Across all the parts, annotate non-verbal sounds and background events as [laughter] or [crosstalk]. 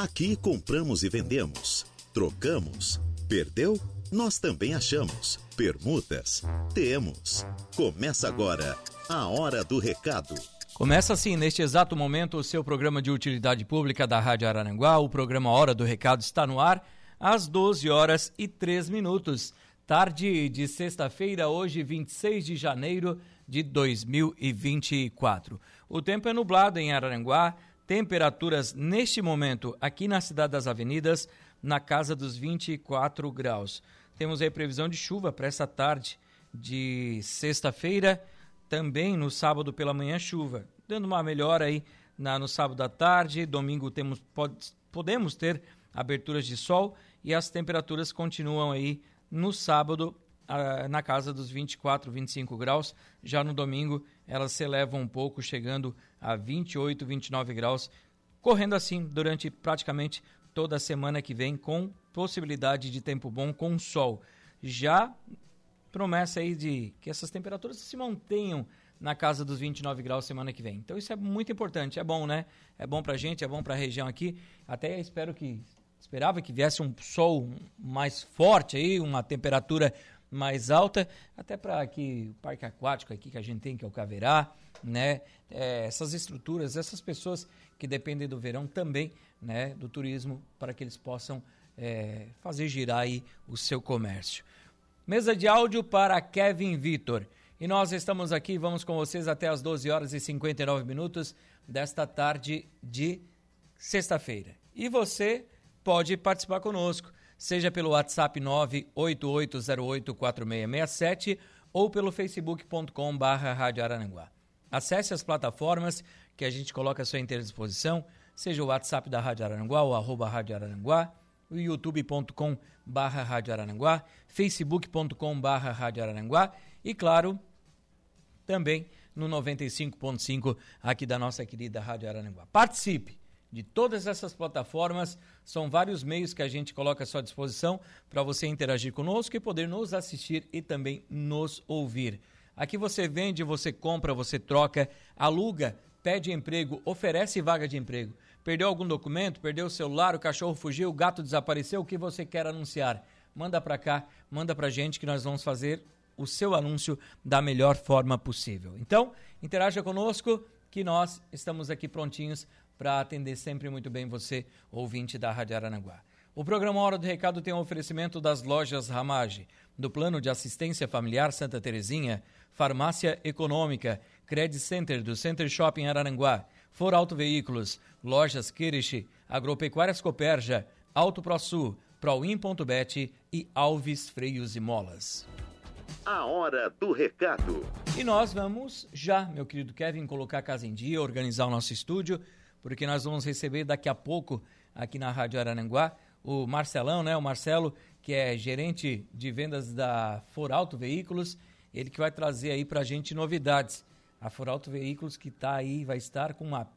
Aqui compramos e vendemos, trocamos, perdeu? Nós também achamos. Permutas? Temos. Começa agora a Hora do Recado. Começa assim, neste exato momento, o seu programa de utilidade pública da Rádio Araranguá. O programa Hora do Recado está no ar às 12 horas e 3 minutos. Tarde de sexta-feira, hoje, 26 de janeiro de 2024. O tempo é nublado em Araranguá, temperaturas neste momento aqui na Cidade das Avenidas na casa dos 24 graus. Temos aí previsão de chuva para essa tarde de sexta-feira, também no sábado pela manhã chuva, dando uma melhora aí na, no sábado à tarde, domingo temos pode, podemos ter aberturas de sol e as temperaturas continuam aí no sábado na casa dos 24, 25 graus. Já no domingo elas se elevam um pouco, chegando a 28, 29 graus, correndo assim durante praticamente toda a semana que vem, com possibilidade de tempo bom com sol. Já promessa aí de que essas temperaturas se mantenham na casa dos 29 graus semana que vem. Então isso é muito importante, é bom, né? É bom pra gente, é bom pra região aqui. Até espero que esperava que viesse um sol mais forte aí, uma temperatura mais alta, até para que o parque aquático aqui que a gente tem, que é o Caverá, né? É, essas estruturas, essas pessoas que dependem do verão também, né? Do turismo, para que eles possam é, fazer girar aí o seu comércio. Mesa de áudio para Kevin Vitor. E nós estamos aqui, vamos com vocês até as 12 horas e 59 minutos desta tarde de sexta-feira. E você pode participar conosco seja pelo WhatsApp 988084667 ou pelo facebook.com barra. Acesse as plataformas que a gente coloca à sua inteira disposição, seja o WhatsApp da Rádio Araranguá ou arroba Rádio Araranguá, o youtube.com barra Rádio Araranguá, facebook.com barra Rádio Araranguá e, claro, também no 95.5 aqui da nossa querida Rádio Araranguá. Participe! De todas essas plataformas. São vários meios que a gente coloca à sua disposição para você interagir conosco e poder nos assistir e também nos ouvir. Aqui você vende, você compra, você troca, aluga, pede emprego, oferece vaga de emprego. Perdeu algum documento, perdeu o celular, o cachorro fugiu, o gato desapareceu, o que você quer anunciar? Manda para cá, manda para gente que nós vamos fazer o seu anúncio da melhor forma possível. Então, interaja conosco que nós estamos aqui prontinhos para atender sempre muito bem você, ouvinte da Rádio Aranaguá. O programa Hora do Recado tem um oferecimento das lojas Ramage, do Plano de Assistência Familiar Santa Terezinha, Farmácia Econômica, Credit Center do Center Shopping Araranguá, For Auto Veículos, Lojas Kirish, Agropecuárias Coperja, Auto ProSul, Proin.bet e Alves Freios e Molas. A Hora do Recado. E nós vamos já, meu querido Kevin, colocar a casa em dia, organizar o nosso estúdio porque nós vamos receber daqui a pouco aqui na Rádio Arananguá o Marcelão, né? O Marcelo, que é gerente de vendas da Foralto Veículos, ele que vai trazer aí pra gente novidades. A Foralto Veículos que está aí, vai estar com uma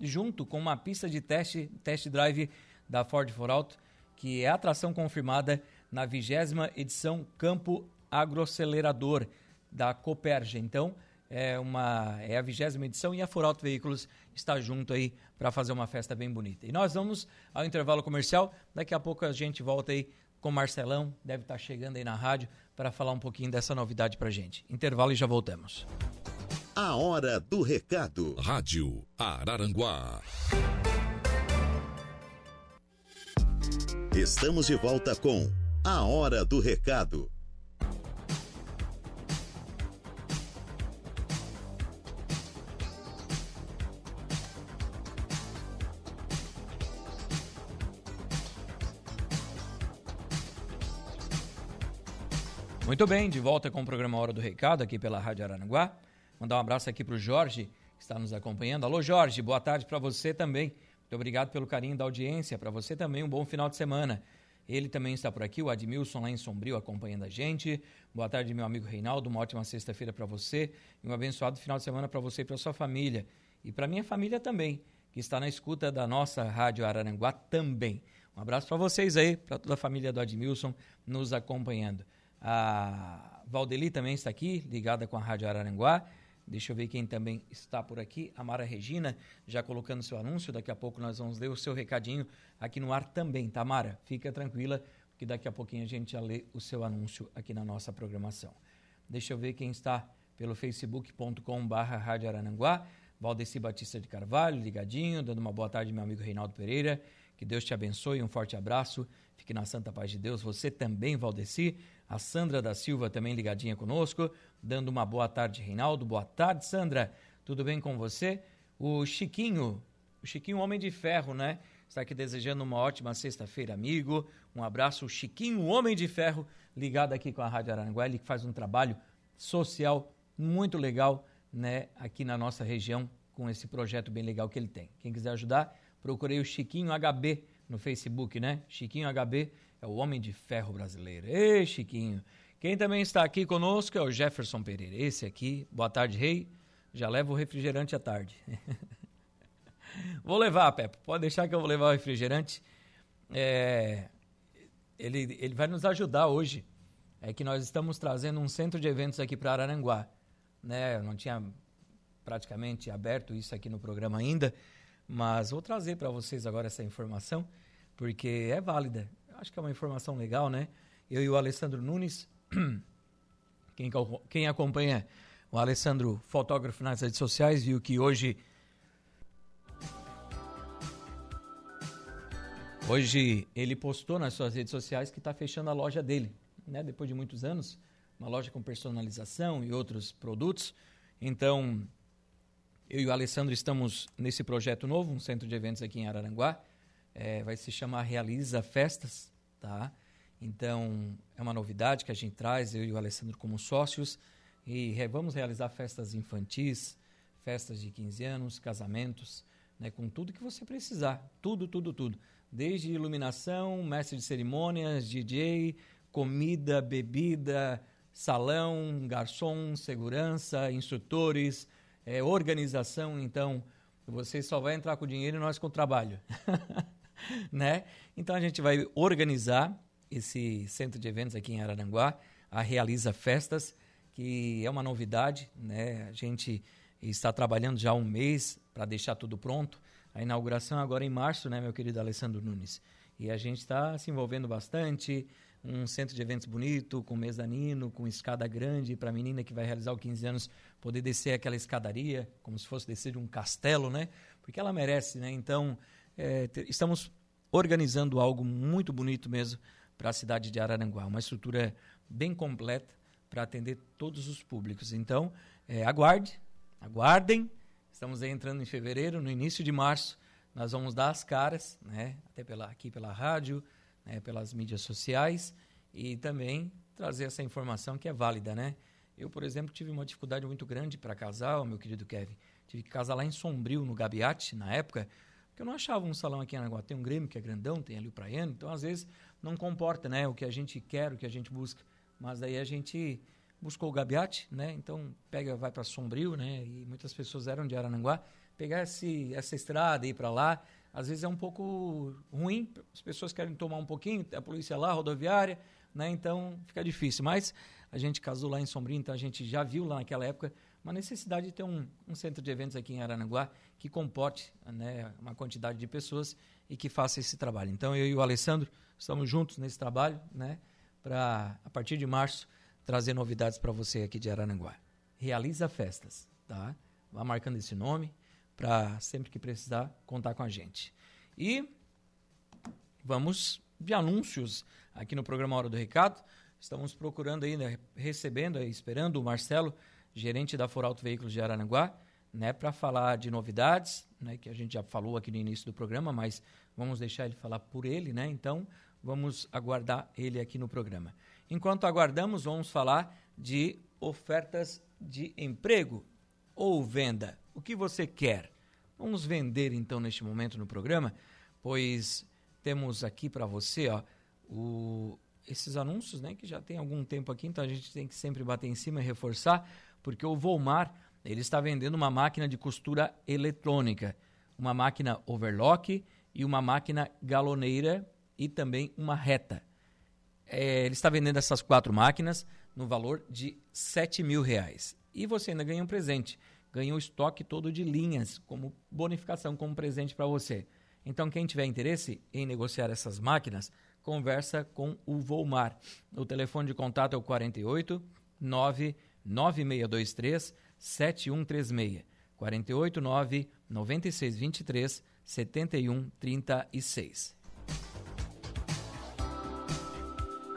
junto com uma pista de teste, test drive da Ford Foralto, que é atração confirmada na vigésima edição Campo Agroacelerador da Coperja. Então, é, uma, é a vigésima edição e a Foralto Veículos está junto aí para fazer uma festa bem bonita. E nós vamos ao intervalo comercial, daqui a pouco a gente volta aí com o Marcelão, deve estar tá chegando aí na rádio para falar um pouquinho dessa novidade para gente. Intervalo e já voltamos. A hora do recado. Rádio Araranguá. Estamos de volta com A Hora do Recado. Muito bem, de volta com o programa Hora do Recado aqui pela Rádio Aranaguá. Mandar um abraço aqui para o Jorge, que está nos acompanhando. Alô, Jorge, boa tarde para você também. Muito obrigado pelo carinho da audiência. Para você também, um bom final de semana. Ele também está por aqui, o Admilson lá em Sombrio acompanhando a gente. Boa tarde, meu amigo Reinaldo. Uma ótima sexta-feira para você e um abençoado final de semana para você e para sua família. E para minha família também, que está na escuta da nossa Rádio Araranguá também. Um abraço para vocês aí, para toda a família do Admilson nos acompanhando. A Valdeli também está aqui, ligada com a Rádio Araranguá. Deixa eu ver quem também está por aqui. A Mara Regina, já colocando seu anúncio. Daqui a pouco nós vamos ler o seu recadinho aqui no ar também, tá, Mara? Fica tranquila, que daqui a pouquinho a gente já lê o seu anúncio aqui na nossa programação. Deixa eu ver quem está pelo facebook.com.br Rádio Arananguá. Valdeci Batista de Carvalho, ligadinho, dando uma boa tarde, meu amigo Reinaldo Pereira. Que Deus te abençoe, um forte abraço. Fique na santa paz de Deus. Você também, Valdeci. A Sandra da Silva também ligadinha conosco, dando uma boa tarde, Reinaldo. Boa tarde, Sandra. Tudo bem com você? O Chiquinho, o Chiquinho Homem de Ferro, né? Está aqui desejando uma ótima sexta-feira, amigo. Um abraço, o Chiquinho Homem de Ferro, ligado aqui com a Rádio Aranguá. Ele que faz um trabalho social muito legal, né? Aqui na nossa região, com esse projeto bem legal que ele tem. Quem quiser ajudar, procurei o Chiquinho HB no Facebook, né? Chiquinho HB é o Homem de Ferro brasileiro. Ei, Chiquinho. Quem também está aqui conosco é o Jefferson Pereira. Esse aqui, boa tarde, rei. Já leva o refrigerante à tarde. [laughs] vou levar, Pepe. Pode deixar que eu vou levar o refrigerante. É, ele, ele vai nos ajudar hoje. É que nós estamos trazendo um centro de eventos aqui para Araranguá. Né? Eu não tinha praticamente aberto isso aqui no programa ainda, mas vou trazer para vocês agora essa informação, porque é válida acho que é uma informação legal, né? Eu e o Alessandro Nunes, [clears throat] quem, quem acompanha o Alessandro, fotógrafo nas redes sociais, viu que hoje. Hoje ele postou nas suas redes sociais que está fechando a loja dele, né? Depois de muitos anos, uma loja com personalização e outros produtos. Então, eu e o Alessandro estamos nesse projeto novo, um centro de eventos aqui em Araranguá é, vai se chamar Realiza Festas, tá? Então, é uma novidade que a gente traz, eu e o Alessandro como sócios, e re, vamos realizar festas infantis, festas de 15 anos, casamentos, né, com tudo que você precisar, tudo, tudo, tudo. Desde iluminação, mestre de cerimônias, DJ, comida, bebida, salão, garçom, segurança, instrutores, é, organização. Então, você só vai entrar com dinheiro e nós com o trabalho. [laughs] [laughs] né? Então a gente vai organizar esse centro de eventos aqui em Araranguá, a Realiza Festas, que é uma novidade, né? A gente está trabalhando já um mês para deixar tudo pronto. A inauguração agora em março, né, meu querido Alessandro Nunes? E a gente está se envolvendo bastante, um centro de eventos bonito, com mezanino, com escada grande, para a menina que vai realizar os 15 anos poder descer aquela escadaria, como se fosse descer de um castelo, né? Porque ela merece, né? Então, é, estamos organizando algo muito bonito mesmo para a cidade de Araranguá, uma estrutura bem completa para atender todos os públicos. Então, é, aguarde, aguardem. Estamos entrando em fevereiro, no início de março, nós vamos dar as caras, né, até pela, aqui pela rádio, né, pelas mídias sociais e também trazer essa informação que é válida, né? Eu, por exemplo, tive uma dificuldade muito grande para casar, meu querido Kevin. Tive que casar lá em Sombrio, no Gabiate, na época, porque eu não achava um salão aqui em Aranaguá. Tem um Grêmio que é grandão, tem ali o Praiano, então às vezes não comporta né, o que a gente quer, o que a gente busca. Mas daí a gente buscou o Gabiate, né? Então pega, vai para Sombrio, né? E muitas pessoas eram de Arananguá. Pegar esse, essa estrada e ir para lá, às vezes é um pouco ruim. As pessoas querem tomar um pouquinho, a polícia lá, a rodoviária, né? Então fica difícil. Mas a gente casou lá em Sombrio, então a gente já viu lá naquela época uma necessidade de ter um, um centro de eventos aqui em Aranaguá que comporte né, uma quantidade de pessoas e que faça esse trabalho. Então, eu e o Alessandro estamos juntos nesse trabalho, né, para, a partir de março, trazer novidades para você aqui de Aranaguá. Realiza festas, tá? Vá marcando esse nome para sempre que precisar contar com a gente. E vamos de anúncios aqui no programa Hora do Recado. Estamos procurando ainda, recebendo, esperando o Marcelo gerente da Foralto Veículos de Araranguá, né, para falar de novidades, né, que a gente já falou aqui no início do programa, mas vamos deixar ele falar por ele, né? Então, vamos aguardar ele aqui no programa. Enquanto aguardamos, vamos falar de ofertas de emprego ou venda. O que você quer? Vamos vender então neste momento no programa, pois temos aqui para você, ó, o, esses anúncios, né, que já tem algum tempo aqui, então a gente tem que sempre bater em cima e reforçar porque o Volmar ele está vendendo uma máquina de costura eletrônica, uma máquina overlock e uma máquina galoneira e também uma reta. É, ele está vendendo essas quatro máquinas no valor de 7 mil reais. E você ainda ganha um presente. Ganha o estoque todo de linhas, como bonificação, como presente para você. Então, quem tiver interesse em negociar essas máquinas, conversa com o Volmar. O telefone de contato é o 48 99623 7136. 48 9 9623 7136.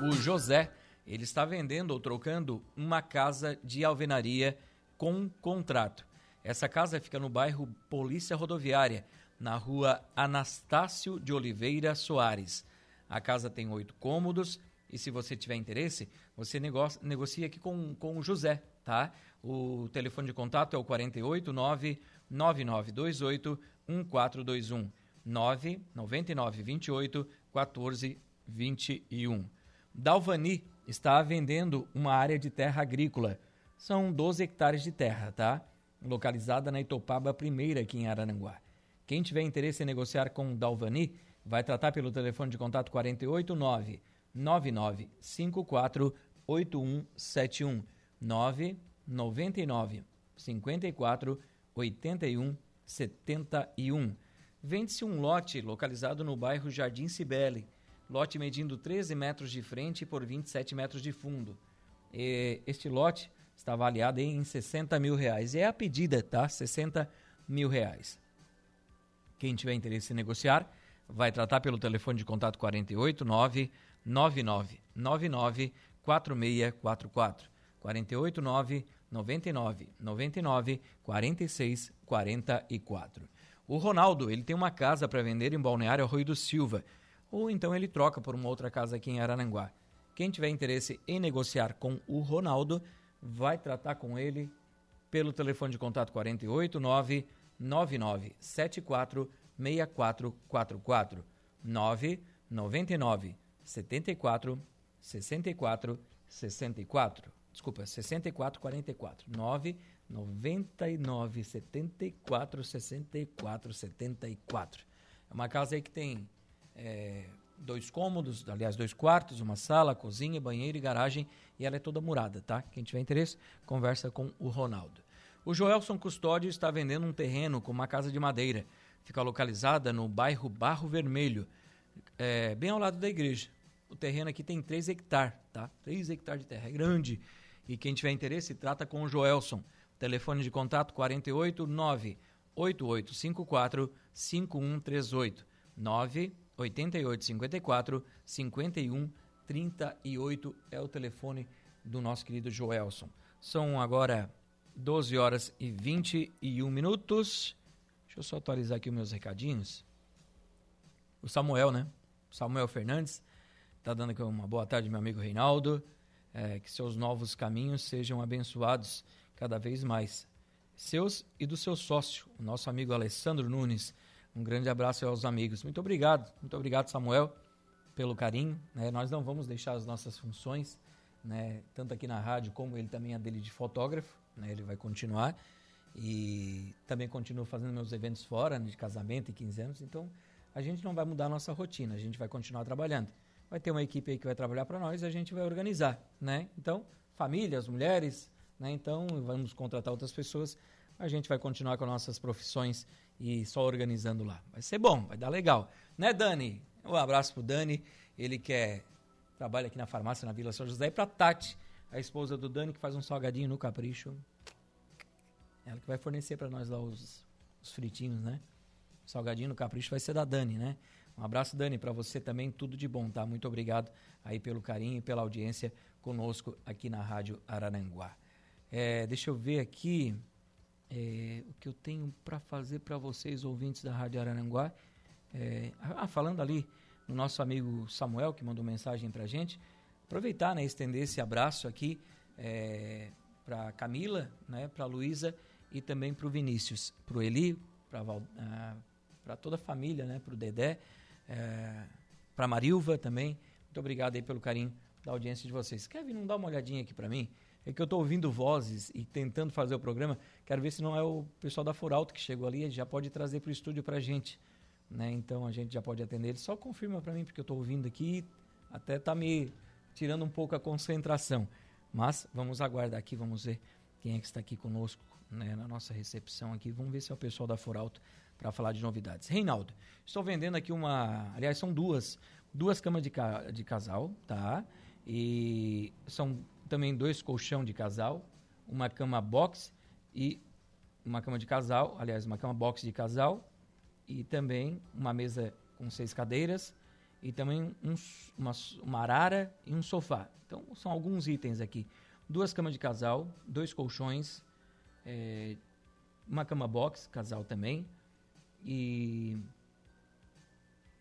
O José, ele está vendendo ou trocando uma casa de alvenaria com contrato. Essa casa fica no bairro Polícia Rodoviária, na rua Anastácio de Oliveira Soares. A casa tem oito cômodos e se você tiver interesse, você negocia, negocia aqui com, com o José, tá? O telefone de contato é o 489 9928 1421 99928 1421. Dalvani está vendendo uma área de terra agrícola. São 12 hectares de terra, tá? Localizada na Itopaba Primeira, aqui em Araranguá. Quem tiver interesse em negociar com Dalvani, vai tratar pelo telefone de contato 489 9954 8171 999 54 81 71. Vende-se um lote localizado no bairro Jardim Cibele. Lote medindo 13 metros de frente por 27 metros de fundo. E este lote está avaliado em 60 mil reais. É a pedida, tá? 60 mil reais. Quem tiver interesse em negociar, vai tratar pelo telefone de contato 48 999 99 4644. 48 9 99 99 46 44. O Ronaldo, ele tem uma casa para vender em Balneário Arroio do Silva, ou então ele troca por uma outra casa aqui em Arananguá. Quem tiver interesse em negociar com o Ronaldo, vai tratar com ele pelo telefone de contato 48 9 99 74 6444 9 99 74 64 64 desculpa 64 44 9 99 74 64 74 é uma casa aí que tem é, dois cômodos, aliás, dois quartos, uma sala, cozinha, banheiro e garagem, e ela é toda murada, tá? Quem tiver interesse, conversa com o Ronaldo. O Joelson Custódio está vendendo um terreno com uma casa de madeira. Fica localizada no bairro Barro Vermelho, é, bem ao lado da igreja. O terreno aqui tem 3 hectares, tá? 3 hectares de terra, é grande. E quem tiver interesse, trata com o Joelson. Telefone de contato 489 8854 5138 9 8854 5138 é o telefone do nosso querido Joelson. São agora 12 horas e 21 minutos. Deixa eu só atualizar aqui os meus recadinhos. O Samuel, né? Samuel Fernandes está dando aqui uma boa tarde, meu amigo Reinaldo. É, que seus novos caminhos sejam abençoados cada vez mais. Seus e do seu sócio, o nosso amigo Alessandro Nunes. Um grande abraço aos amigos. Muito obrigado, muito obrigado, Samuel, pelo carinho. Né? Nós não vamos deixar as nossas funções, né? tanto aqui na rádio como ele também é dele de fotógrafo. Né? Ele vai continuar. E também continuo fazendo meus eventos fora, né? de casamento e 15 anos. Então, a gente não vai mudar a nossa rotina, a gente vai continuar trabalhando. Vai ter uma equipe aí que vai trabalhar para nós e a gente vai organizar, né? Então, famílias, mulheres, né? Então, vamos contratar outras pessoas. A gente vai continuar com nossas profissões e só organizando lá. Vai ser bom, vai dar legal. Né, Dani? Um abraço pro Dani, ele que é, trabalha aqui na farmácia na Vila São José, e pra Tati, a esposa do Dani, que faz um salgadinho no capricho. Ela que vai fornecer para nós lá os, os fritinhos, né? Salgadinho no capricho vai ser da Dani, né? Um abraço, Dani, para você também, tudo de bom, tá? Muito obrigado aí pelo carinho e pela audiência conosco aqui na Rádio Araranguá. É, deixa eu ver aqui é, o que eu tenho para fazer para vocês, ouvintes da Rádio Araranguá. É, ah, falando ali no nosso amigo Samuel, que mandou mensagem para gente, aproveitar, né, estender esse abraço aqui é, para Camila, né, para Luísa e também para o Vinícius, para o Eli, para ah, toda a família, né, para o Dedé, é, para Marilva também. Muito obrigado aí pelo carinho da audiência de vocês. Kevin, não dá uma olhadinha aqui para mim? É que eu estou ouvindo vozes e tentando fazer o programa. Quero ver se não é o pessoal da Furalto que chegou ali. Já pode trazer para o estúdio para a gente. Né? Então a gente já pode atender. Ele só confirma para mim, porque eu estou ouvindo aqui. Até está me tirando um pouco a concentração. Mas vamos aguardar aqui, vamos ver quem é que está aqui conosco né, na nossa recepção aqui. Vamos ver se é o pessoal da Foralto para falar de novidades. Reinaldo, estou vendendo aqui uma. Aliás, são duas. Duas camas de, ca, de casal, tá? E são também dois colchão de casal, uma cama box e uma cama de casal, aliás, uma cama box de casal e também uma mesa com seis cadeiras e também um, uma, uma arara e um sofá. Então, são alguns itens aqui. Duas camas de casal, dois colchões, é, uma cama box, casal também, e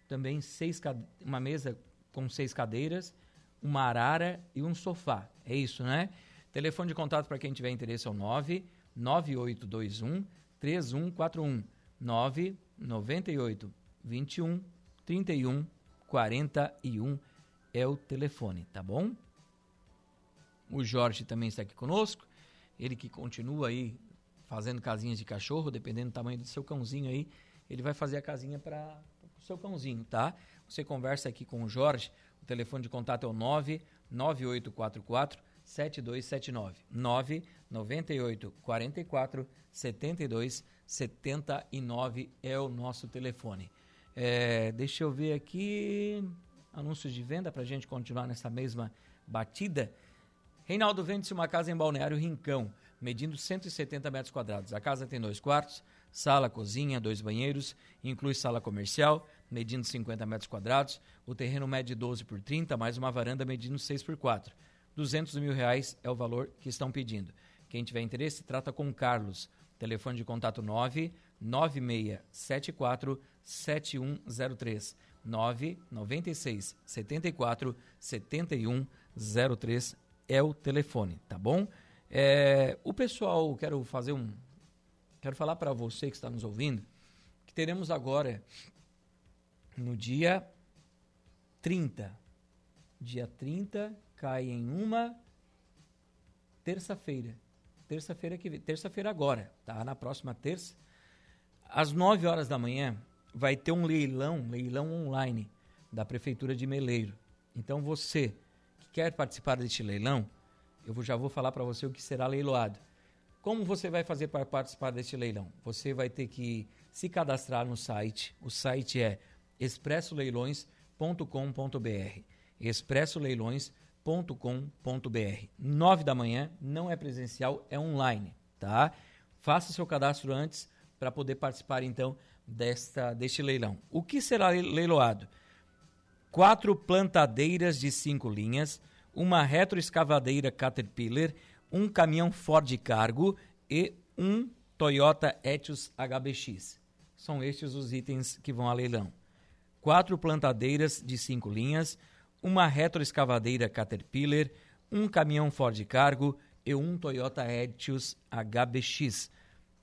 também seis, uma mesa com seis cadeiras, uma arara e um sofá. É isso, né? Telefone de contato para quem tiver interesse é o 9 9821 3141 998 21 31 41 é o telefone, tá bom? O Jorge também está aqui conosco. Ele que continua aí fazendo casinhas de cachorro, dependendo do tamanho do seu cãozinho aí, ele vai fazer a casinha para o seu cãozinho, tá? Você conversa aqui com o Jorge, o telefone de contato é o 99844 7279 998 44 72 79 é o nosso telefone. É, deixa eu ver aqui anúncios de venda para a gente continuar nessa mesma batida. Reinaldo vende-se uma casa em Balneário Rincão, medindo 170 metros quadrados. A casa tem dois quartos, sala, cozinha, dois banheiros, inclui sala comercial, medindo 50 metros quadrados. O terreno mede 12 por 30, mais uma varanda medindo 6 por 4. 200 mil reais é o valor que estão pedindo. Quem tiver interesse, trata com Carlos. Telefone de contato 9 9674 7103 996 74 7103 é o telefone, tá bom? É, o pessoal, quero fazer um. Quero falar para você que está nos ouvindo que teremos agora, no dia 30, dia 30, cai em uma terça-feira. Terça-feira que terça-feira agora, tá? Na próxima terça, às 9 horas da manhã, vai ter um leilão, leilão online da prefeitura de Meleiro. Então você quer participar deste leilão, eu já vou falar para você o que será leiloado. Como você vai fazer para participar deste leilão? Você vai ter que se cadastrar no site. O site é expressoleilões.com.br. expressoleilões.com.br. Nove da manhã, não é presencial, é online, tá? Faça seu cadastro antes para poder participar então desta deste leilão. O que será leiloado? quatro plantadeiras de cinco linhas, uma retroescavadeira Caterpillar, um caminhão Ford Cargo e um Toyota Etios HBX. São estes os itens que vão a leilão. Quatro plantadeiras de cinco linhas, uma retroescavadeira Caterpillar, um caminhão Ford Cargo e um Toyota Etios HBX.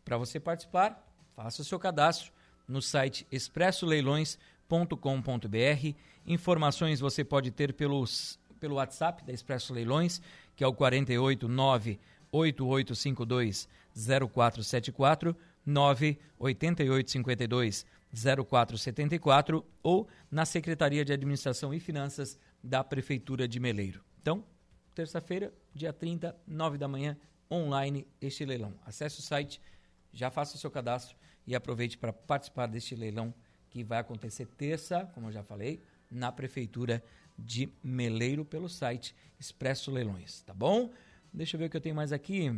Para você participar, faça o seu cadastro no site expressoleilões.com.br Informações você pode ter pelos, pelo WhatsApp da Expresso Leilões, que é o 489 8852 0474 98852 0474 ou na Secretaria de Administração e Finanças da Prefeitura de Meleiro. Então, terça-feira, dia 30, 9 da manhã, online este leilão. Acesse o site, já faça o seu cadastro e aproveite para participar deste leilão que vai acontecer terça, como eu já falei, na Prefeitura de Meleiro pelo site Expresso Leilões, tá bom? Deixa eu ver o que eu tenho mais aqui.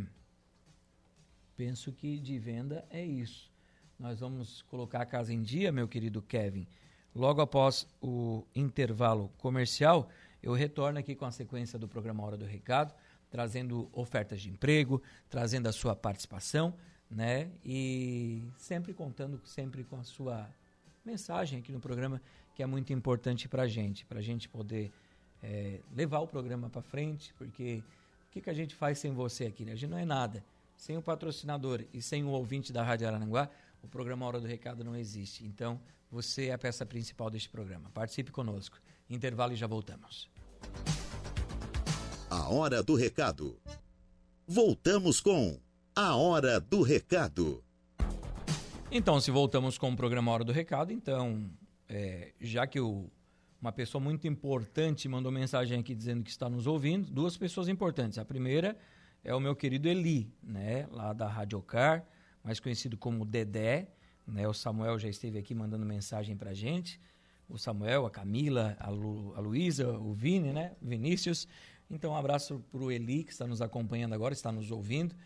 Penso que de venda é isso. Nós vamos colocar a casa em dia, meu querido Kevin. Logo após o intervalo comercial, eu retorno aqui com a sequência do programa Hora do Recado, trazendo ofertas de emprego, trazendo a sua participação, né? E sempre contando sempre com a sua mensagem aqui no programa que é muito importante para a gente, para a gente poder é, levar o programa para frente, porque o que, que a gente faz sem você aqui? Né? A gente não é nada. Sem o patrocinador e sem o ouvinte da Rádio Arananguá, o programa Hora do Recado não existe. Então, você é a peça principal deste programa. Participe conosco. Intervalo e já voltamos. A Hora do Recado. Voltamos com A Hora do Recado. Então, se voltamos com o programa Hora do Recado, então é, já que o, uma pessoa muito importante mandou mensagem aqui dizendo que está nos ouvindo, duas pessoas importantes. A primeira é o meu querido Eli, né? Lá da Radiocar, mais conhecido como Dedé. Né? O Samuel já esteve aqui mandando mensagem pra gente. O Samuel, a Camila, a, Lu, a Luísa, o Vini, né? Vinícius. Então, um abraço pro Eli, que está nos acompanhando agora, está nos ouvindo.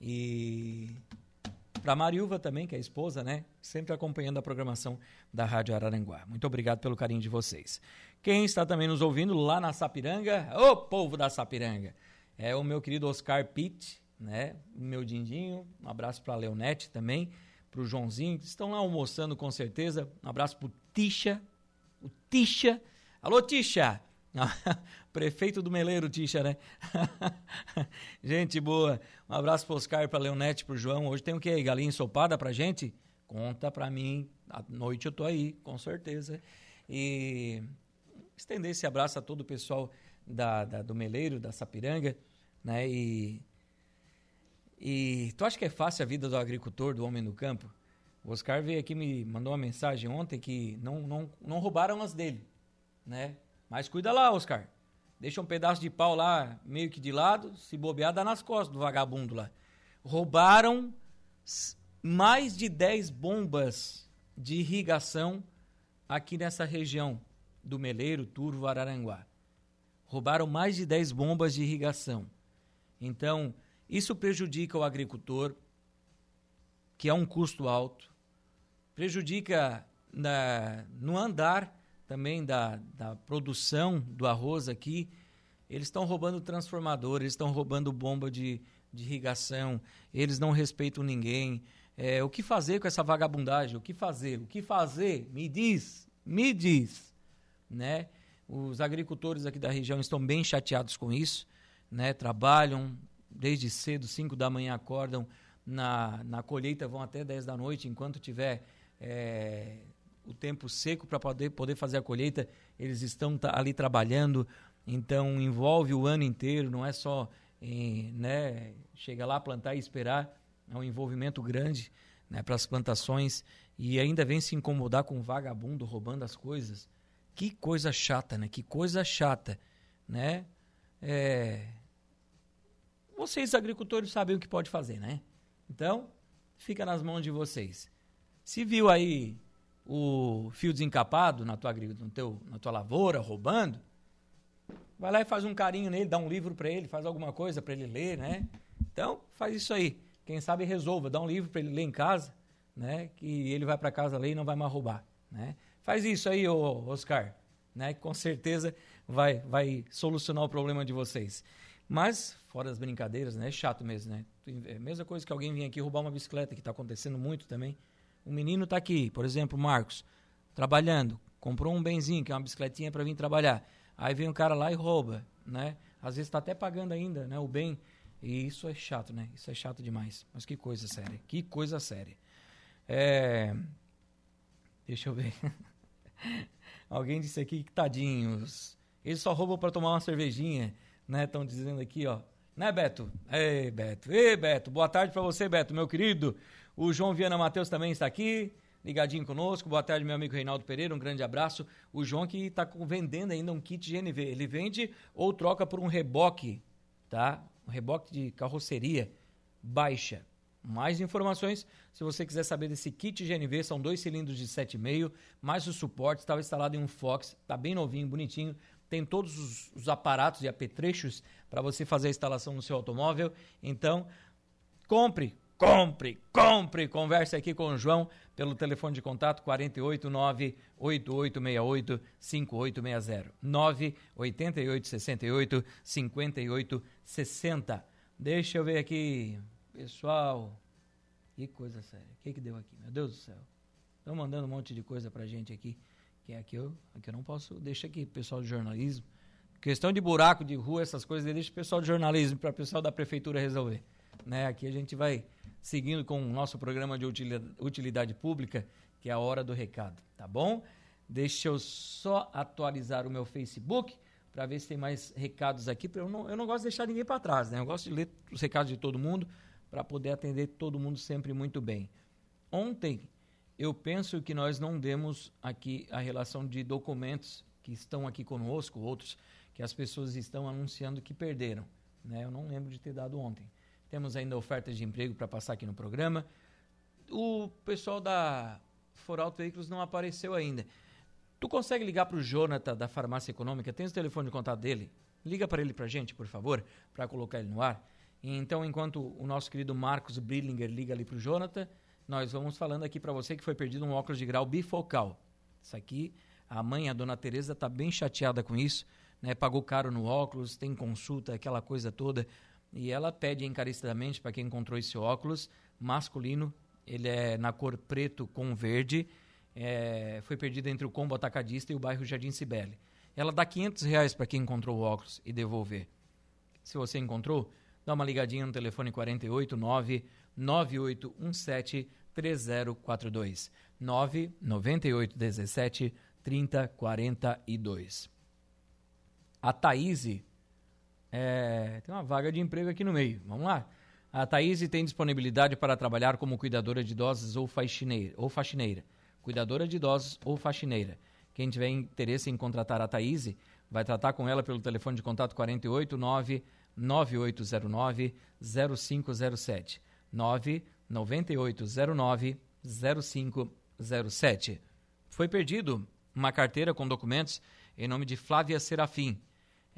E para a Mariúva também, que é a esposa, né? Sempre acompanhando a programação da Rádio Araranguá. Muito obrigado pelo carinho de vocês. Quem está também nos ouvindo lá na Sapiranga, ô povo da Sapiranga, é o meu querido Oscar Pitt, né? Meu dindinho. Um abraço para a Leonete também, para o Joãozinho, que estão lá almoçando com certeza. Um abraço para o Tisha, o Tisha. Alô, Tisha! [laughs] Prefeito do Meleiro, Tisha, né? [laughs] gente boa. Um abraço pro Oscar, pra Leonete, pro João. Hoje tem o quê? Galinha ensopada pra gente? Conta pra mim. À noite eu tô aí, com certeza. E estender esse abraço a todo o pessoal da, da do Meleiro, da Sapiranga, né? E, e tu acha que é fácil a vida do agricultor, do homem no campo? O Oscar veio aqui me mandou uma mensagem ontem que não, não, não roubaram as dele, né? Mas cuida lá, Oscar. Deixa um pedaço de pau lá, meio que de lado, se bobear, dá nas costas do vagabundo lá. Roubaram mais de 10 bombas de irrigação aqui nessa região do Meleiro, Turvo, Araranguá. Roubaram mais de 10 bombas de irrigação. Então, isso prejudica o agricultor, que é um custo alto, prejudica na, no andar também da, da produção do arroz aqui, eles estão roubando transformador, eles estão roubando bomba de, de irrigação, eles não respeitam ninguém. É, o que fazer com essa vagabundagem? O que fazer? O que fazer? Me diz, me diz. Né? Os agricultores aqui da região estão bem chateados com isso, né? trabalham desde cedo, 5 da manhã acordam, na, na colheita vão até 10 da noite, enquanto tiver é, o tempo seco para poder, poder fazer a colheita, eles estão ali trabalhando, então envolve o ano inteiro, não é só em, né, chega lá, plantar e esperar, é um envolvimento grande né, para as plantações e ainda vem se incomodar com vagabundo roubando as coisas. Que coisa chata, né? Que coisa chata, né? É... Vocês agricultores sabem o que pode fazer, né? Então, fica nas mãos de vocês. Se viu aí o fio desencapado na tua, no teu, na tua lavoura, roubando, vai lá e faz um carinho nele, dá um livro para ele, faz alguma coisa para ele ler, né? Então, faz isso aí. Quem sabe resolva, dá um livro para ele ler em casa, né? Que ele vai para casa ler e não vai mais roubar, né? Faz isso aí, ô Oscar, né? Com certeza vai, vai solucionar o problema de vocês. Mas, fora as brincadeiras, né? É chato mesmo, né? É a mesma coisa que alguém vir aqui roubar uma bicicleta, que está acontecendo muito também. O menino está aqui, por exemplo, Marcos, trabalhando, comprou um benzinho, que é uma bicicletinha para vir trabalhar. Aí vem um cara lá e rouba, né? Às vezes está até pagando ainda, né, o bem. E isso é chato, né? Isso é chato demais. Mas que coisa séria. Que coisa séria. É... Deixa eu ver. [laughs] Alguém disse aqui que tadinhos. Eles só roubam para tomar uma cervejinha, né? Estão dizendo aqui, ó. Né, Beto? Ei, Beto. Ei, Beto. Boa tarde para você, Beto, meu querido. O João Viana Matheus também está aqui, ligadinho conosco. Boa tarde, meu amigo Reinaldo Pereira, um grande abraço. O João que está vendendo ainda um kit GNV. Ele vende ou troca por um reboque, tá? Um reboque de carroceria baixa. Mais informações, se você quiser saber desse kit GNV, são dois cilindros de 7,5, mais o suporte, estava instalado em um Fox, tá bem novinho, bonitinho, tem todos os, os aparatos e apetrechos para você fazer a instalação no seu automóvel. Então, compre, Compre, compre. Converse aqui com o João pelo telefone de contato 489 8868 5860 98868 5860. Deixa eu ver aqui, pessoal. Que coisa séria. O que, que deu aqui? Meu Deus do céu. Estão mandando um monte de coisa pra gente aqui. Que é aqui eu, aqui eu não posso. Deixa aqui, pessoal do jornalismo. Questão de buraco de rua, essas coisas, deixa o pessoal do jornalismo para o pessoal da prefeitura resolver. Né? Aqui a gente vai seguindo com o nosso programa de utilidade pública, que é a hora do recado, tá bom? Deixa eu só atualizar o meu Facebook para ver se tem mais recados aqui. Eu não, eu não gosto de deixar ninguém para trás, né? Eu gosto de ler os recados de todo mundo para poder atender todo mundo sempre muito bem. Ontem, eu penso que nós não demos aqui a relação de documentos que estão aqui conosco, outros que as pessoas estão anunciando que perderam. Né? Eu não lembro de ter dado ontem. Temos ainda ofertas de emprego para passar aqui no programa. O pessoal da Foralto Veículos não apareceu ainda. Tu consegue ligar para o Jonathan da Farmácia Econômica? Tem o telefone de contato dele? Liga para ele para gente, por favor, para colocar ele no ar. Então, enquanto o nosso querido Marcos Brillinger liga ali para o Jonathan, nós vamos falando aqui para você que foi perdido um óculos de grau bifocal. Isso aqui, a mãe, a dona Teresa, está bem chateada com isso, né? Pagou caro no óculos, tem consulta, aquela coisa toda. E ela pede encarecidamente para quem encontrou esse óculos, masculino, ele é na cor preto com verde, é, foi perdido entre o Combo Atacadista e o bairro Jardim Cibele. Ela dá 500 reais para quem encontrou o óculos e devolver. Se você encontrou, dá uma ligadinha no telefone 489 9817 3042 99817 3042. A Thaís é, tem uma vaga de emprego aqui no meio. Vamos lá. A Thaís tem disponibilidade para trabalhar como cuidadora de idosos ou faxineira. Ou faxineira. Cuidadora de idosos ou faxineira. Quem tiver interesse em contratar a Thaís, vai tratar com ela pelo telefone de contato 489 9809 0507. 99809 0507. Foi perdido uma carteira com documentos em nome de Flávia Serafim.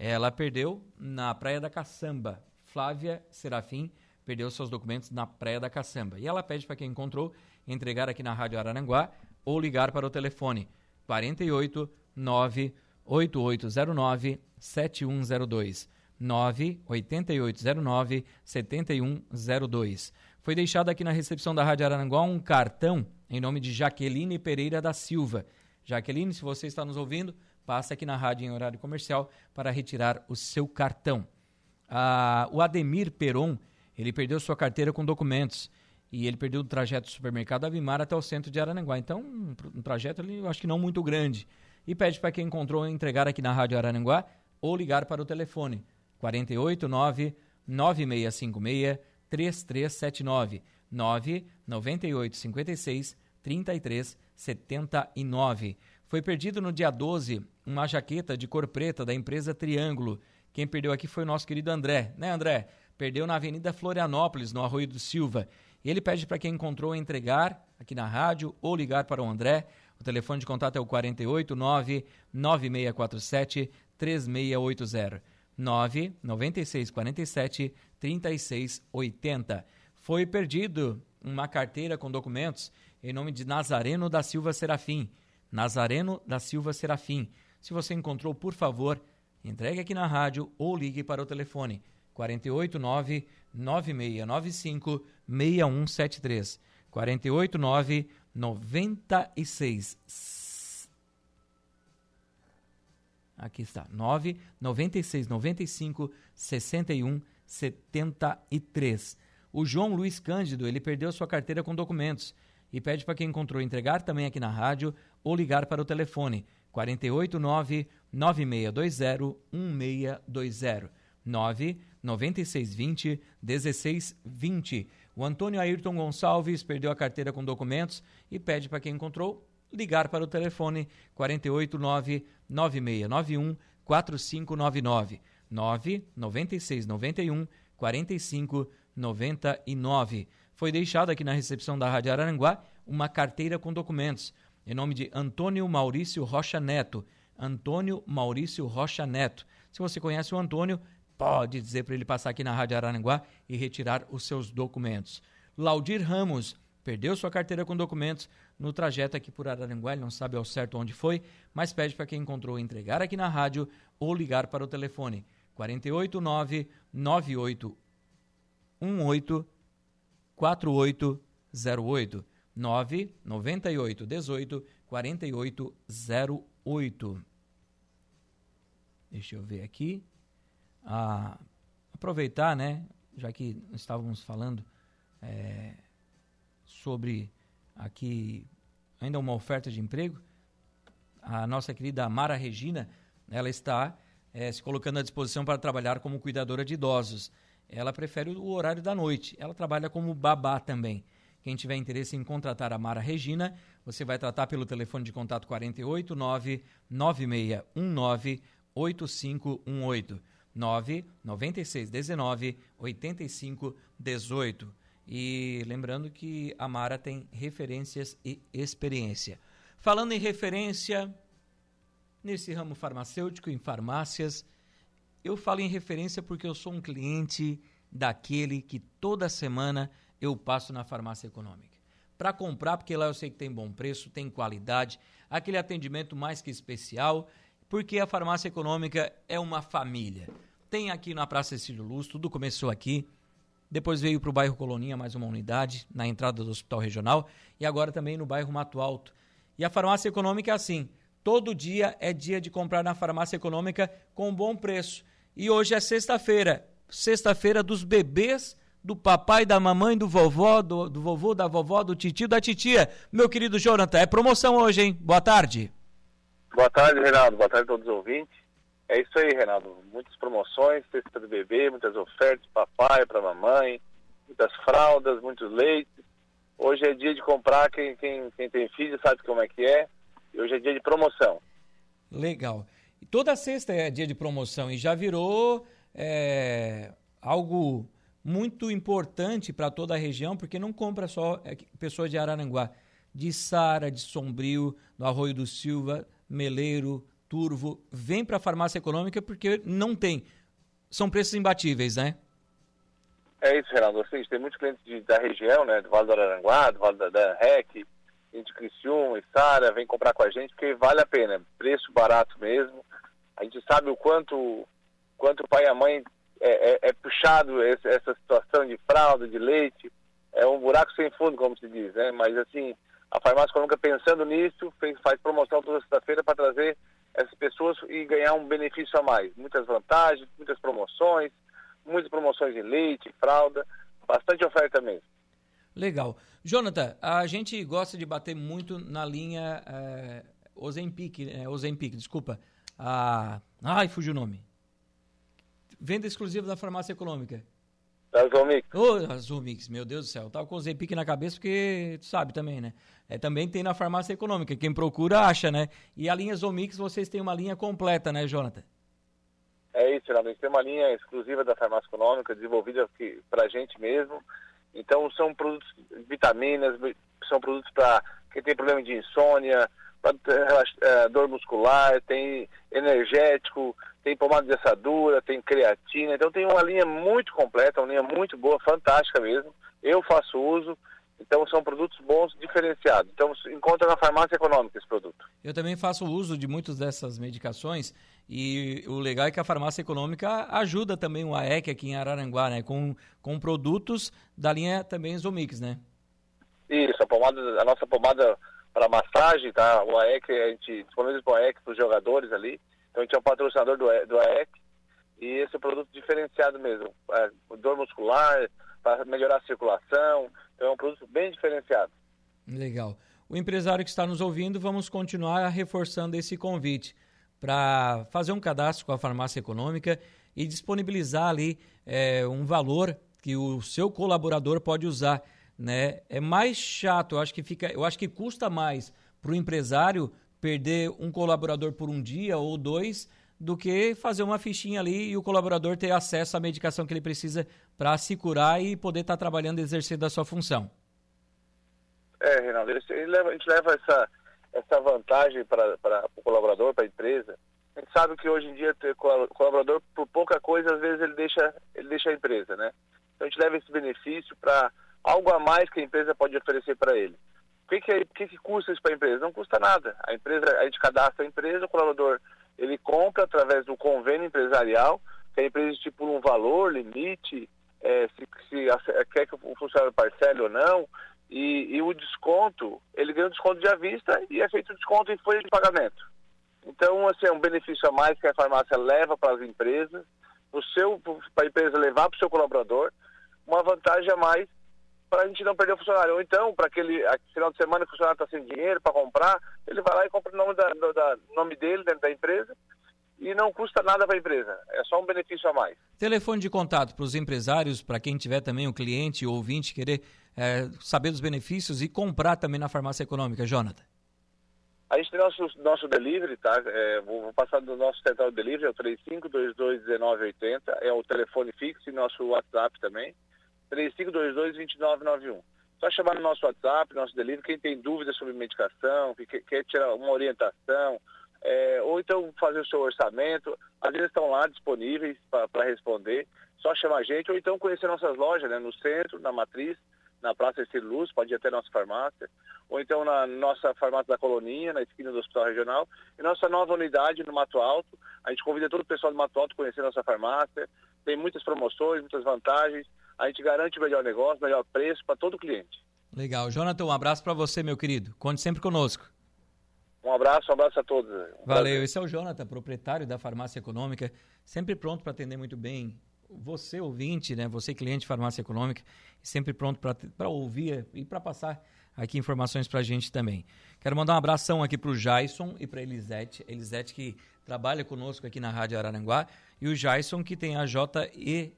Ela perdeu na Praia da Caçamba. Flávia Serafim perdeu seus documentos na Praia da Caçamba. E ela pede para quem encontrou entregar aqui na Rádio Araranguá ou ligar para o telefone 48 98809 7102. 98809 7102. Foi deixado aqui na recepção da Rádio Araranguá um cartão em nome de Jaqueline Pereira da Silva. Jaqueline, se você está nos ouvindo, passe aqui na rádio em horário comercial para retirar o seu cartão. Ah, o Ademir Peron, ele perdeu sua carteira com documentos e ele perdeu o trajeto do supermercado Avimar até o centro de Araranguá. Então, um, um trajeto ali, eu acho que não muito grande. E pede para quem encontrou entregar aqui na Rádio Araranguá ou ligar para o telefone 489 9656 3379 99856 3379. Foi perdido no dia 12 uma jaqueta de cor preta da empresa Triângulo. Quem perdeu aqui foi o nosso querido André, né, André? Perdeu na Avenida Florianópolis, no Arroio do Silva. E ele pede para quem encontrou entregar aqui na rádio ou ligar para o André. O telefone de contato é o 489 9647 3680. 99647 3680. Foi perdido uma carteira com documentos em nome de Nazareno da Silva Serafim. Nazareno da Silva Serafim. Se você encontrou, por favor, entregue aqui na rádio ou ligue para o telefone 489 9695 6173. 489 96 Aqui está. 9 96 95 61 73. O João Luiz Cândido, ele perdeu sua carteira com documentos e pede para quem encontrou entregar também aqui na rádio ou ligar para o telefone 489 9620 1620 9 9620 1620. O Antônio Ayrton Gonçalves perdeu a carteira com documentos e pede para quem encontrou ligar para o telefone 489 9691 4599 99691 4599. Foi deixado aqui na recepção da Rádio Araranguá uma carteira com documentos em nome de Antônio Maurício Rocha Neto. Antônio Maurício Rocha Neto. Se você conhece o Antônio, pode dizer para ele passar aqui na Rádio Araranguá e retirar os seus documentos. Laudir Ramos perdeu sua carteira com documentos no trajeto aqui por Araranguá, ele não sabe ao certo onde foi, mas pede para quem encontrou entregar aqui na rádio ou ligar para o telefone 489 9818 4808 998 18 4808. Deixa eu ver aqui. Ah, aproveitar, né? Já que estávamos falando é, sobre aqui ainda uma oferta de emprego. A nossa querida Mara Regina, ela está é, se colocando à disposição para trabalhar como cuidadora de idosos. Ela prefere o horário da noite. Ela trabalha como babá também. Quem tiver interesse em contratar a Mara Regina, você vai tratar pelo telefone de contato 489 9619 8518. 99619 8518. E lembrando que a Mara tem referências e experiência. Falando em referência, nesse ramo farmacêutico, em farmácias, eu falo em referência porque eu sou um cliente daquele que toda semana eu passo na farmácia econômica. Para comprar, porque lá eu sei que tem bom preço, tem qualidade, aquele atendimento mais que especial, porque a farmácia econômica é uma família. Tem aqui na Praça Cecílio Luz, tudo começou aqui, depois veio para o bairro Coloninha, mais uma unidade, na entrada do Hospital Regional, e agora também no bairro Mato Alto. E a farmácia econômica é assim, todo dia é dia de comprar na farmácia econômica com bom preço. E hoje é sexta-feira, sexta-feira dos bebês do papai, da mamãe, do vovó, do, do vovô, da vovó, do titio, da titia. Meu querido Jonathan, é promoção hoje, hein? Boa tarde. Boa tarde, Renato. Boa tarde a todos os ouvintes. É isso aí, Renato. Muitas promoções, festa do bebê, muitas ofertas, papai para mamãe, muitas fraldas, muitos leites. Hoje é dia de comprar, quem, quem, quem tem filho sabe como é que é. E hoje é dia de promoção. Legal. Toda sexta é dia de promoção e já virou é, algo muito importante para toda a região, porque não compra só é, pessoas de Araranguá, de Sara, de Sombrio, do Arroio do Silva, Meleiro, Turvo, vem para a farmácia econômica porque não tem. São preços imbatíveis, né? É isso, Renato. Assim, tem muitos clientes de, da região, né? Do Vale do Araranguá, do Vale da, da REC, de Criciúma e Sara, vem comprar com a gente porque vale a pena. Preço barato mesmo. A gente sabe o quanto, quanto o pai e a mãe é, é, é puxado esse, essa situação de fralda, de leite. É um buraco sem fundo, como se diz, né? Mas assim, a farmácia econômica pensando nisso, fez, faz promoção toda sexta-feira para trazer essas pessoas e ganhar um benefício a mais. Muitas vantagens, muitas promoções, muitas promoções em leite, fralda, bastante oferta mesmo. Legal. Jonathan, a gente gosta de bater muito na linha é, Ozempic, é, Ozempic, desculpa. Ah, ai, fugiu o nome. Venda exclusiva da farmácia econômica. Da Zomix. Ô, oh, Zomix, meu Deus do céu. Eu tava com o Zempic na cabeça porque tu sabe também, né? É, também tem na farmácia econômica. Quem procura, acha, né? E a linha Zomix, vocês têm uma linha completa, né, Jonathan? É isso, gente tem uma linha exclusiva da farmácia econômica, desenvolvida para a gente mesmo. Então, são produtos, vitaminas, são produtos para quem tem problema de insônia, para é, dor muscular, tem energético, tem pomada de assadura, tem creatina. Então tem uma linha muito completa, uma linha muito boa, fantástica mesmo. Eu faço uso. Então são produtos bons, diferenciados. Então encontra na farmácia econômica esse produto. Eu também faço uso de muitas dessas medicações e o legal é que a farmácia econômica ajuda também o AEC aqui em Araranguá, né? Com, com produtos da linha também Zomix, né? Isso, a pomada, a nossa pomada para massagem, tá? O AEC, a gente disponibiliza o AEC para os jogadores ali. Então a gente é um patrocinador do, do AEC e esse é um produto diferenciado mesmo. É, dor muscular, para melhorar a circulação. Então é um produto bem diferenciado. Legal. O empresário que está nos ouvindo, vamos continuar reforçando esse convite para fazer um cadastro com a farmácia econômica e disponibilizar ali é, um valor que o seu colaborador pode usar. Né? É mais chato, eu acho que fica, eu acho que custa mais para o empresário perder um colaborador por um dia ou dois do que fazer uma fichinha ali e o colaborador ter acesso à medicação que ele precisa para se curar e poder estar tá trabalhando e exercendo a sua função. É, leva, a gente leva essa, essa vantagem para o colaborador, para a empresa. A gente sabe que hoje em dia ter colaborador, por pouca coisa, às vezes ele deixa, ele deixa a empresa, né? Então a gente leva esse benefício para algo a mais que a empresa pode oferecer para ele que, que, que, que custa isso para a empresa? Não custa nada. A empresa, a gente cadastra a empresa, o colaborador ele compra através do convênio empresarial, que a empresa estipula um valor, limite, é, se, se quer que o funcionário parcele ou não, e, e, o desconto, ele ganha um desconto de à vista e é feito desconto em folha de pagamento. Então, assim, é um benefício a mais que a farmácia leva para as empresas, para a empresa levar para o seu colaborador, uma vantagem a mais para a gente não perder o funcionário. Ou então, para aquele final de semana que o funcionário está sem dinheiro para comprar, ele vai lá e compra o nome, da, da, nome dele dentro da empresa e não custa nada para a empresa. É só um benefício a mais. Telefone de contato para os empresários, para quem tiver também o cliente ou ouvinte querer é, saber dos benefícios e comprar também na farmácia econômica, Jonathan. A gente tem nosso, nosso delivery, tá? É, vou, vou, passar do nosso central de delivery, é o 35221980, é o telefone fixo e nosso WhatsApp também, 35222991. Só chamar no nosso WhatsApp, nosso delivery, quem tem dúvidas sobre medicação, quer, quer tirar uma orientação, é, ou então fazer o seu orçamento, às vezes estão lá disponíveis para responder, só chamar a gente, ou então conhecer nossas lojas, né, no centro, na matriz, na Praça Estilo Luz, pode ir até nossa farmácia, ou então na nossa farmácia da Coloninha, na esquina do Hospital Regional, e nossa nova unidade no Mato Alto, a gente convida todo o pessoal do Mato Alto a conhecer nossa farmácia, tem muitas promoções, muitas vantagens, a gente garante o melhor negócio, o melhor preço para todo cliente. Legal. Jonathan, um abraço para você, meu querido. Conte sempre conosco. Um abraço, um abraço a todos. Um Valeu. Esse é o Jonathan, proprietário da Farmácia Econômica, sempre pronto para atender muito bem você, ouvinte, né? Você, cliente de farmácia econômica, sempre pronto para ouvir e para passar aqui informações para a gente também. Quero mandar um abração aqui para o Jason e para a Elisete. Elisete que trabalha conosco aqui na Rádio Araranguá e o Jason que tem a JEE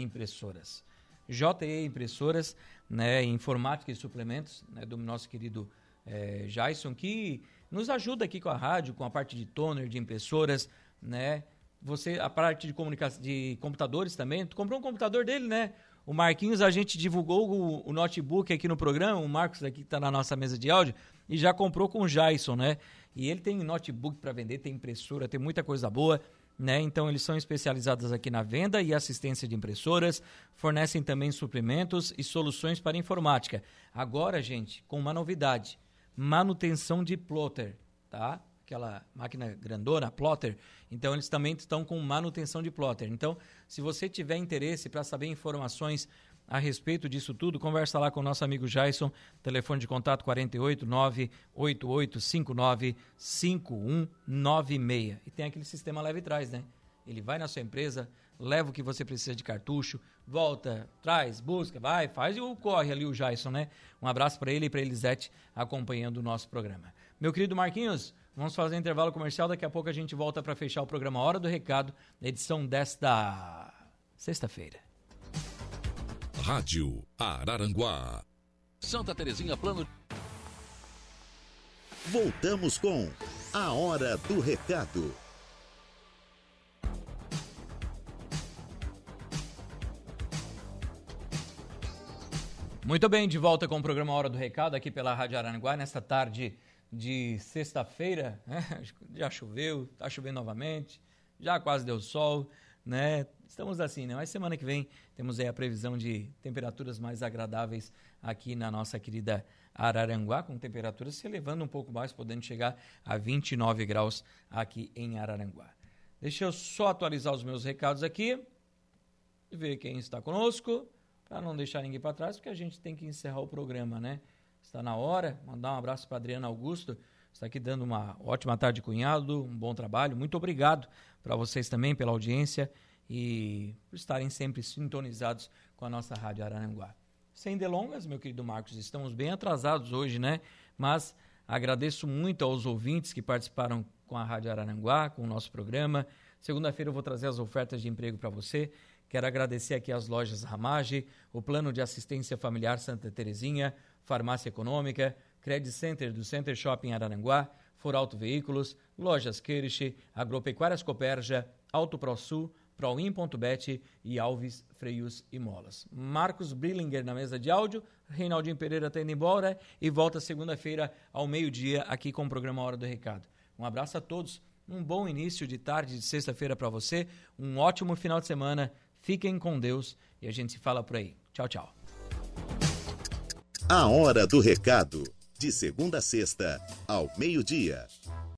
Impressoras. JE Impressoras, né, informática e suplementos, né, do nosso querido é, Jason, que nos ajuda aqui com a rádio, com a parte de toner, de impressoras, né? Você, a parte de comunicação, de computadores também. Tu comprou um computador dele, né? O Marquinhos, a gente divulgou o, o notebook aqui no programa, o Marcos aqui está na nossa mesa de áudio, e já comprou com o Jason, né? E ele tem notebook para vender, tem impressora, tem muita coisa boa. Né? Então eles são especializados aqui na venda e assistência de impressoras, fornecem também suprimentos e soluções para informática. Agora, gente, com uma novidade, manutenção de plotter, tá? Aquela máquina grandona, plotter. Então eles também estão com manutenção de plotter. Então, se você tiver interesse para saber informações a respeito disso tudo, conversa lá com o nosso amigo Jason, telefone de contato 48 98859 5196. E tem aquele sistema leve trás, né? Ele vai na sua empresa, leva o que você precisa de cartucho, volta, traz, busca, vai, faz e corre ali o Jason, né? Um abraço para ele e para Elisete acompanhando o nosso programa. Meu querido Marquinhos, vamos fazer um intervalo comercial, daqui a pouco a gente volta para fechar o programa Hora do Recado, edição desta sexta-feira. Rádio Araranguá. Santa Terezinha Plano. Voltamos com a Hora do Recado. Muito bem, de volta com o programa Hora do Recado aqui pela Rádio Aranguá nesta tarde de sexta-feira. Né? [laughs] Já choveu, está chovendo novamente, já quase deu sol, né? Estamos assim, né? Mas semana que vem temos aí a previsão de temperaturas mais agradáveis aqui na nossa querida Araranguá, com temperaturas se elevando um pouco mais, podendo chegar a 29 graus aqui em Araranguá. Deixa eu só atualizar os meus recados aqui, ver quem está conosco para não deixar ninguém para trás, porque a gente tem que encerrar o programa, né? Está na hora. Mandar um abraço para Adriana Augusto, está aqui dando uma ótima tarde, cunhado, um bom trabalho. Muito obrigado para vocês também pela audiência e por estarem sempre sintonizados com a nossa Rádio Araranguá. Sem delongas, meu querido Marcos, estamos bem atrasados hoje, né? Mas agradeço muito aos ouvintes que participaram com a Rádio Araranguá, com o nosso programa. Segunda-feira eu vou trazer as ofertas de emprego para você. Quero agradecer aqui as lojas Ramage, o Plano de Assistência Familiar Santa Terezinha, Farmácia Econômica, Credit Center do Center Shopping Araranguá, Foralto Veículos, Lojas Kirsch, Agropecuárias Coperja, Auto ProSul, Proin.bet e Alves Freios e Molas. Marcos Brillinger na mesa de áudio, Reinaldinho Pereira está indo embora e volta segunda-feira ao meio-dia aqui com o programa Hora do Recado. Um abraço a todos, um bom início de tarde de sexta-feira para você, um ótimo final de semana. Fiquem com Deus e a gente se fala por aí. Tchau, tchau. A Hora do Recado, de segunda a sexta, ao meio-dia.